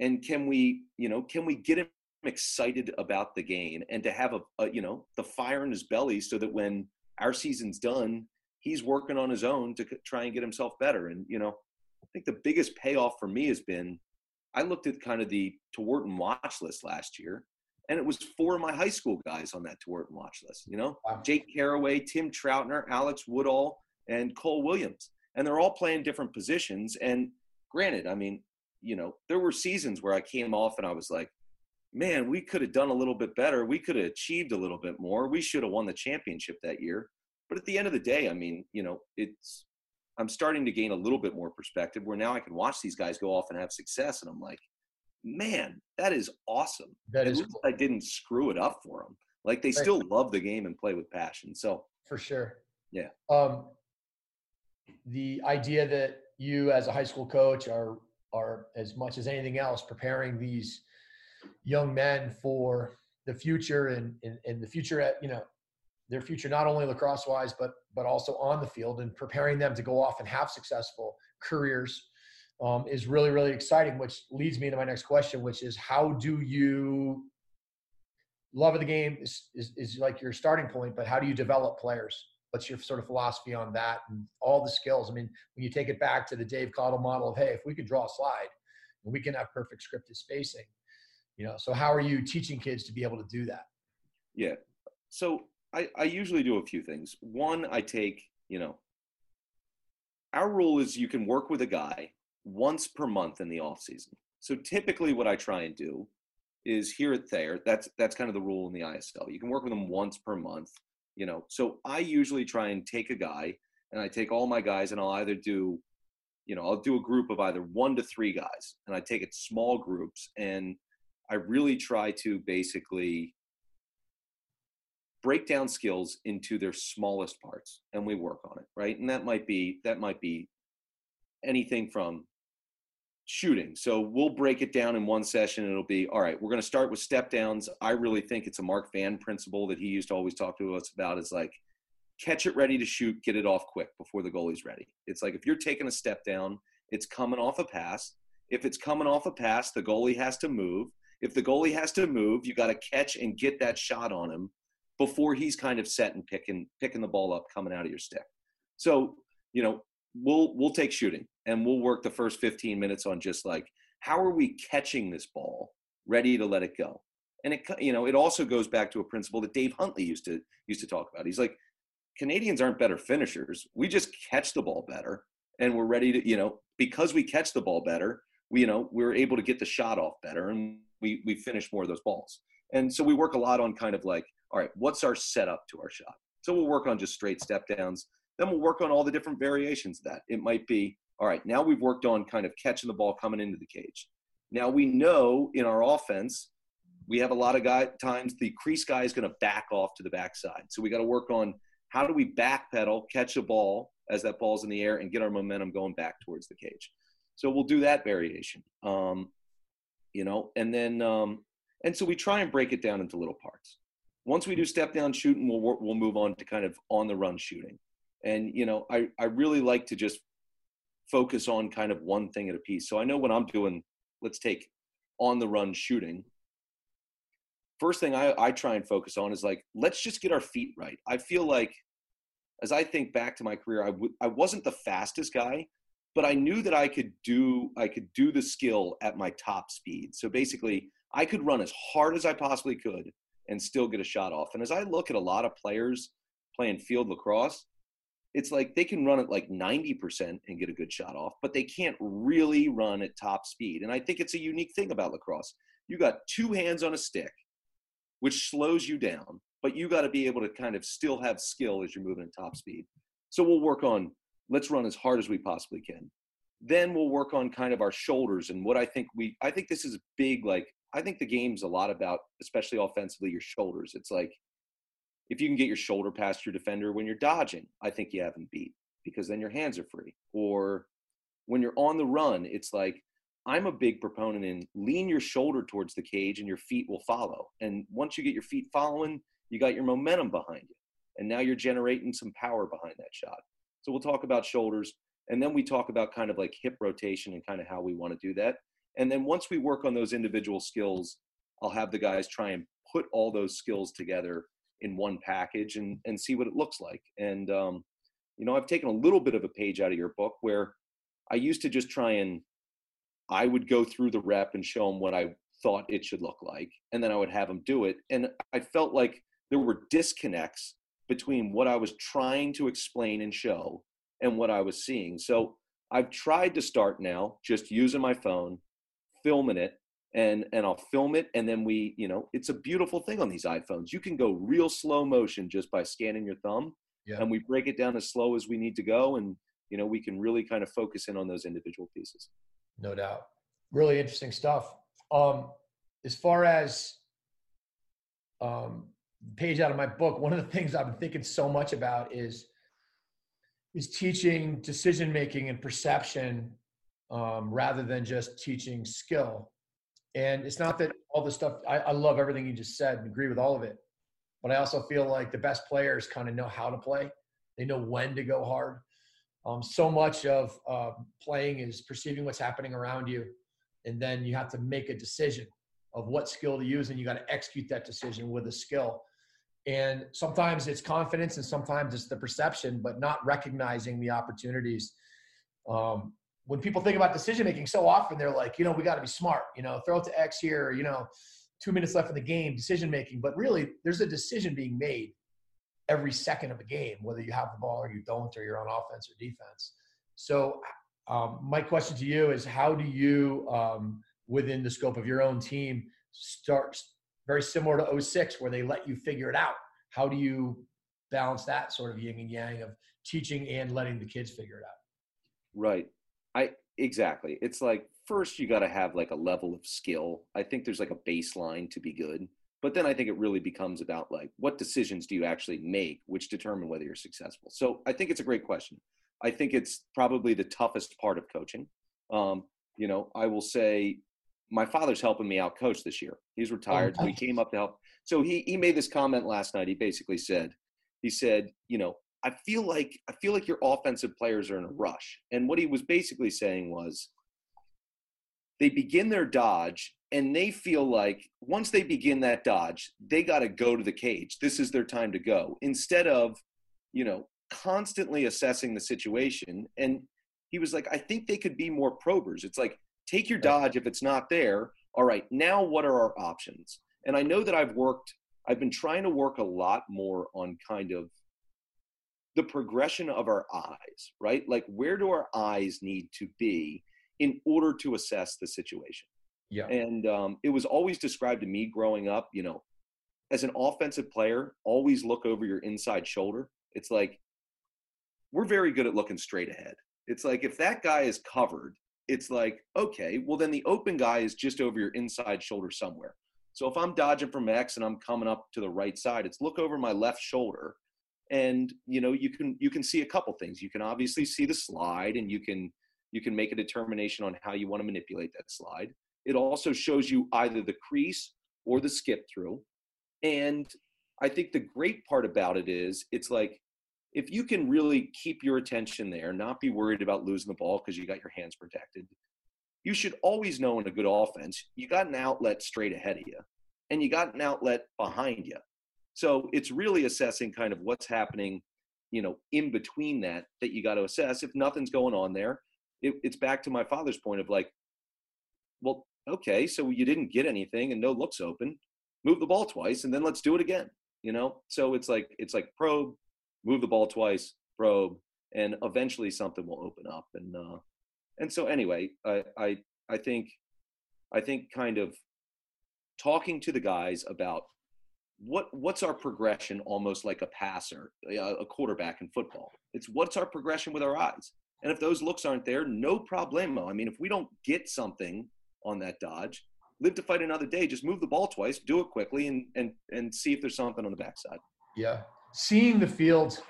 and can we, you know, can we get him excited about the game and to have a, a you know the fire in his belly so that when our season's done, he's working on his own to try and get himself better. And you know, I think the biggest payoff for me has been I looked at kind of the Tewaaraton watch list last year, and it was four of my high school guys on that Tewaaraton watch list. You know, wow. Jake Carraway, Tim Troutner, Alex Woodall, and Cole Williams, and they're all playing different positions. And granted, I mean, you know, there were seasons where I came off and I was like, man, we could have done a little bit better. We could have achieved a little bit more. We should have won the championship that year. But at the end of the day, I mean, you know, it's I'm starting to gain a little bit more perspective where now I can watch these guys go off and have success, and I'm like, man, that is awesome. That At is cool. I didn't screw it up for them. Like they right. still love the game and play with passion. So for sure. Yeah. Um, the idea that you as a high school coach are are as much as anything else preparing these young men for the future and, and, and the future at you know their future not only lacrosse wise but but also on the field and preparing them to go off and have successful careers um, is really really exciting which leads me to my next question which is how do you love of the game is, is, is like your starting point but how do you develop players? What's your sort of philosophy on that and all the skills? I mean when you take it back to the dave cottle model of hey if we could draw a slide we can have perfect scripted spacing you know so how are you teaching kids to be able to do that? Yeah. So i i usually do a few things. One i take you know our rule is you can work with a guy once per month in the off season. So typically what i try and do is here at thayer that's that's kind of the rule in the isl you can work with them once per month you know. So i usually try and take a guy and i take all my guys and i'll either do you know i'll do a group of either one to three guys and i take it small groups and I really try to basically break down skills into their smallest parts and we work on it right? And that might be that might be anything from shooting. So we'll break it down in one session. It'll be all right we're going to start with step downs. I really think it's a mark van principle that he used to always talk to us about is like catch it ready to shoot get it off quick before the goalie's ready. It's like if you're taking a step down it's coming off a pass. If it's coming off a pass the goalie has to move. If the goalie has to move, you got to catch and get that shot on him before he's kind of set and picking picking the ball up coming out of your stick. So, you know, we'll we'll take shooting and we'll work the first 15 minutes on just like how are we catching this ball ready to let it go. And it you know, it also goes back to a principle that Dave Huntley used to used to talk about. He's like Canadians aren't better finishers. We just catch the ball better and we're ready to, you know, because we catch the ball better, we, you know, we're able to get the shot off better and we we finish more of those balls. And so we work a lot on kind of like, all right, what's our setup to our shot? So we'll work on just straight step downs. Then we'll work on all the different variations of that. It might be, all right, now we've worked on kind of catching the ball coming into the cage. Now we know in our offense, we have a lot of guy times the crease guy is going to back off to the backside. So we got to work on how do we backpedal, catch a ball as that ball's in the air, and get our momentum going back towards the cage. So we'll do that variation. Um, you know, and then um, and so we try and break it down into little parts. Once we do step down shooting, we'll we'll move on to kind of on the run shooting, and you know, I I really like to just focus on kind of one thing at a piece. So I know when I'm doing, let's take on the run shooting. First thing I, I try and focus on is like, let's just get our feet right. I feel like, as I think back to my career, I w- I wasn't the fastest guy, but I knew that I could do I could do the skill at my top speed. So basically, I could run as hard as I possibly could and still get a shot off. And as I look at a lot of players playing field lacrosse, it's like they can run at like 90% and get a good shot off, but they can't really run at top speed. And I think it's a unique thing about lacrosse. You got two hands on a stick, which slows you down, but you got to be able to kind of still have skill as you're moving at top speed. So we'll work on let's run as hard as we possibly can then we'll work on kind of our shoulders and what i think we i think this is big like i think the game's a lot about especially offensively your shoulders it's like if you can get your shoulder past your defender when you're dodging i think you haven't beat because then your hands are free. Or when you're on the run it's like i'm a big proponent in lean your shoulder towards the cage and your feet will follow. And once you get your feet following you got your momentum behind you. And now you're generating some power behind that shot. So we'll talk about shoulders and then we talk about kind of like hip rotation and kind of how we want to do that. And then once we work on those individual skills, I'll have the guys try and put all those skills together in one package and, and see what it looks like. And, um, you know, I've taken a little bit of a page out of your book where I used to just try and I would go through the rep and show them what I thought it should look like. And then I would have them do it. And I felt like there were disconnects between what I was trying to explain and show and what I was seeing. So I've tried to start now just using my phone, filming it, and and I'll film it, and then we, you know, it's a beautiful thing on these iPhones. You can go real slow motion just by scanning your thumb, yeah. and we break it down as slow as we need to go, and you know, we can really kind of focus in on those individual pieces. No doubt, really interesting stuff. Um, as far as um, page out of my book, one of the <laughs> things I've been thinking so much about is is teaching decision making and perception um, rather than just teaching skill. And it's not that all the stuff, I, I love everything you just said and agree with all of it. But I also feel like the best players kind of know how to play, they know when to go hard. Um, so much of uh, playing is perceiving what's happening around you. And then you have to make a decision of what skill to use, and you got to execute that decision with a skill. And sometimes it's confidence, and sometimes it's the perception, but not recognizing the opportunities. Um, when people think about decision making, so often they're like, you know, we got to be smart. You know, throw it to X here. You know, two minutes left in the game, decision making. But really, there's a decision being made every second of a game, whether you have the ball or you don't, or you're on offense or defense. So, um, my question to you is, how do you, um, within the scope of your own team, start very similar to 06, where they let you figure it out? How do you balance that sort of yin and yang of teaching and letting the kids figure it out? Right. Exactly. It's like first you got to have like a level of skill. I think there's like a baseline to be good. But then I think it really becomes about like what decisions do you actually make which determine whether you're successful. So I think it's a great question. I think it's probably the toughest part of coaching. Um, you know, I will say my father's helping me out coach this year. He's oh, retired. Oh, so he came up to help. So he he made this comment last night. He basically said, he said, you know, I feel like I feel like your offensive players are in a rush. And what he was basically saying was they begin their dodge and they feel like once they begin that dodge, they got to go to the cage. This is their time to go. Instead of, you know, constantly assessing the situation and he was like I think they could be more probers. It's like take your dodge if it's not there. All right, now what are our options? And I know that I've worked I've been trying to work a lot more on kind of the progression of our eyes, right? Like, where do our eyes need to be in order to assess the situation? Yeah. And um, it was always described to me growing up, you know, as an offensive player, always look over your inside shoulder. It's like, we're very good at looking straight ahead. It's like, if that guy is covered, it's like, okay, well, then the open guy is just over your inside shoulder somewhere. So if I'm dodging from X and I'm coming up to the right side, it's look over my left shoulder and you know you can you can see a couple things. You can obviously see the slide and you can you can make a determination on how you want to manipulate that slide. It also shows you either the crease or the skip through. And i think the great part about it is it's like if you can really keep your attention there not be worried about losing the ball because you got your hands protected you should always know in a good offense you got an outlet straight ahead of you and you got an outlet behind you so it's really assessing kind of what's happening, you know, in between that that you got to assess. If nothing's going on there, it, it's back to my father's point of like, well, okay, so you didn't get anything and no looks open, move the ball twice and then let's do it again. You know, so it's like it's like probe, move the ball twice, probe, and eventually something will open up. And uh, and so anyway, I I I think I think kind of talking to the guys about what what's our progression almost like a passer a quarterback in football? It's what's our progression with our eyes. And if those looks aren't there no problemo. I mean if we don't get something on that dodge live to fight another day. Just move the ball twice do it quickly and and and see if there's something on the backside. Yeah. Seeing the field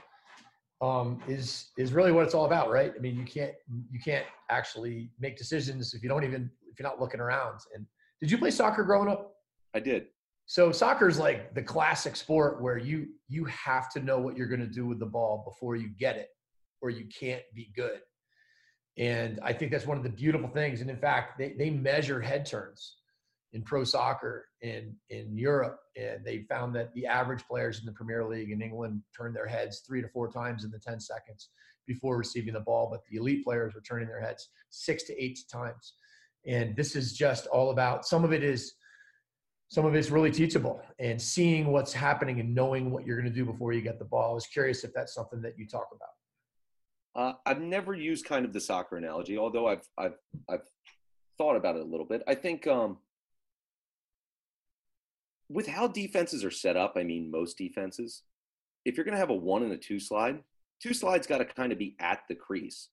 um, is is really what it's all about right? I mean you can't you can't actually make decisions if you don't even if you're not looking around. And did you play soccer growing up? I did so soccer is like the classic sport where you you have to know what you're going to do with the ball before you get it, or you can't be good. And I think that's one of the beautiful things. And in fact, they, they measure head turns in pro soccer in in Europe, and they found that the average players in the Premier League in England turn their heads three to four times in the 10 seconds before receiving the ball, but the elite players were turning their heads six to eight times. And this is just all about some of it is some of it's really teachable and seeing what's happening and knowing what you're going to do before you get the ball. I was curious if that's something that you talk about. Uh, I've never used kind of the soccer analogy, although I've I've I've thought about it a little bit. I think um, with how defenses are set up, I mean most defenses, if you're going to have a one and a two slide, two slides got to kind of be at the crease,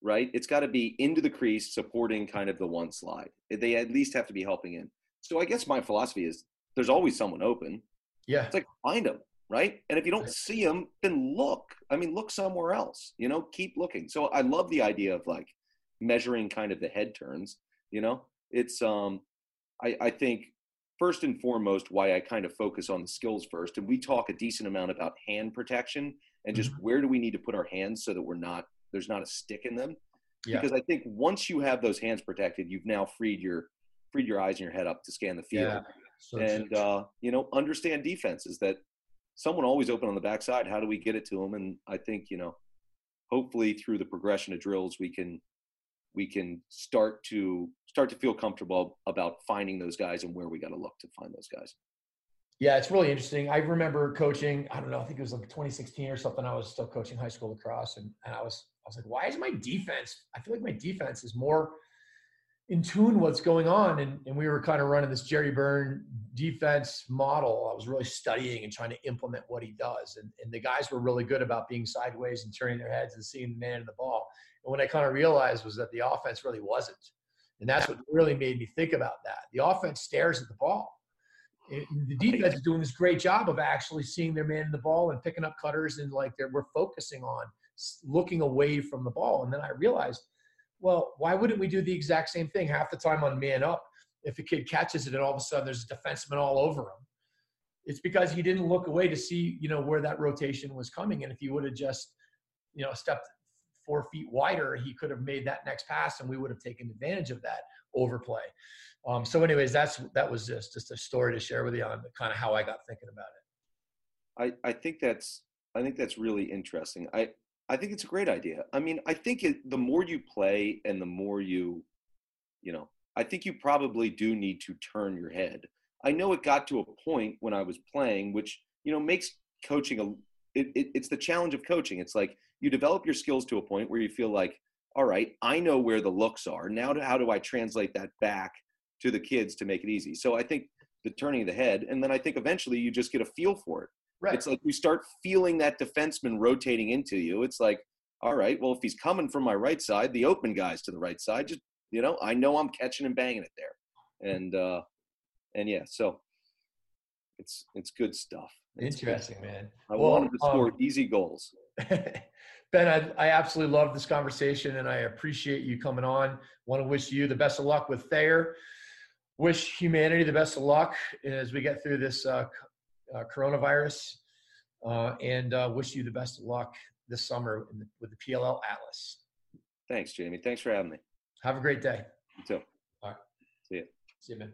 right? It's got to be into the crease, supporting kind of the one slide. They at least have to be helping in. So I guess my philosophy is there's always someone open. Yeah. It's like find them. right? And if you don't see them, then look. I mean, look somewhere else. You know, keep looking. So I love the idea of like measuring kind of the head turns. You know, it's um, I I think first and foremost why I kind of focus on the skills first, and we talk a decent amount about hand protection and just Mhm. where do we need to put our hands so that we're not there's not a stick in them. Yeah. Because I think once you have those hands protected, you've now freed your freed your eyes and your head up to scan the field Yeah. So and uh, you know understand defenses that someone always open on the backside how do we get it to them and i think you know hopefully through the progression of drills we can we can start to start to feel comfortable about finding those guys and where we got to look to find those guys Yeah, it's really interesting. I remember coaching, I don't know, I think it was like 2016 or something. I was still coaching high school lacrosse and, and I was I was like, why is my defense? I feel like my defense is more in tune what's going on. And, and we were kind of running this Jerry Byrne defense model. I was really studying and trying to implement what he does. And, and the guys were really good about being sideways and turning their heads and seeing the man in the ball. And what I kind of realized was that the offense really wasn't. And that's what really made me think about that. The offense stares at the ball. It, the defense is doing this great job of actually seeing their man in the ball and picking up cutters and like they're we're focusing on looking away from the ball. And then I realized, well, why wouldn't we do the exact same thing half the time on man up? If a kid catches it and all of a sudden there's a defenseman all over him, it's because he didn't look away to see you know where that rotation was coming. And if he would have just you know stepped four feet wider, he could have made that next pass and we would have taken advantage of that overplay. Um, so, anyways, that's that was just just a story to share with you on kind of how I got thinking about it. I, I think that's I think that's really interesting. I I think it's a great idea. I mean, I think it, the more you play and the more you, you know, I think you probably do need to turn your head. I know it got to a point when I was playing, which you know makes coaching a. It, it, it's the challenge of coaching. It's like you develop your skills to a point where you feel like, all right, I know where the looks are. Now, how do I translate that back to the kids to make it easy? So I think the turning of the head, and then I think eventually you just get a feel for it. Right. It's like you start feeling that defenseman rotating into you. It's like, all right, well, if he's coming from my right side, the open guy's to the right side. Just you know, I know I'm catching and banging it there, and uh, and yeah, so it's it's good stuff. It's good Interesting, stuff. man. I Well, wanted to score um, easy goals. <laughs> ben, I, I absolutely love this conversation and I appreciate you coming on. Want to wish you the best of luck with Thayer. Wish humanity the best of luck as we get through this uh, uh, coronavirus, uh, and uh, wish you the best of luck this summer in the, with the PLL Atlas. Thanks, Jamie. Thanks for having me. Have a great day. You too. All right. See ya. See you, man.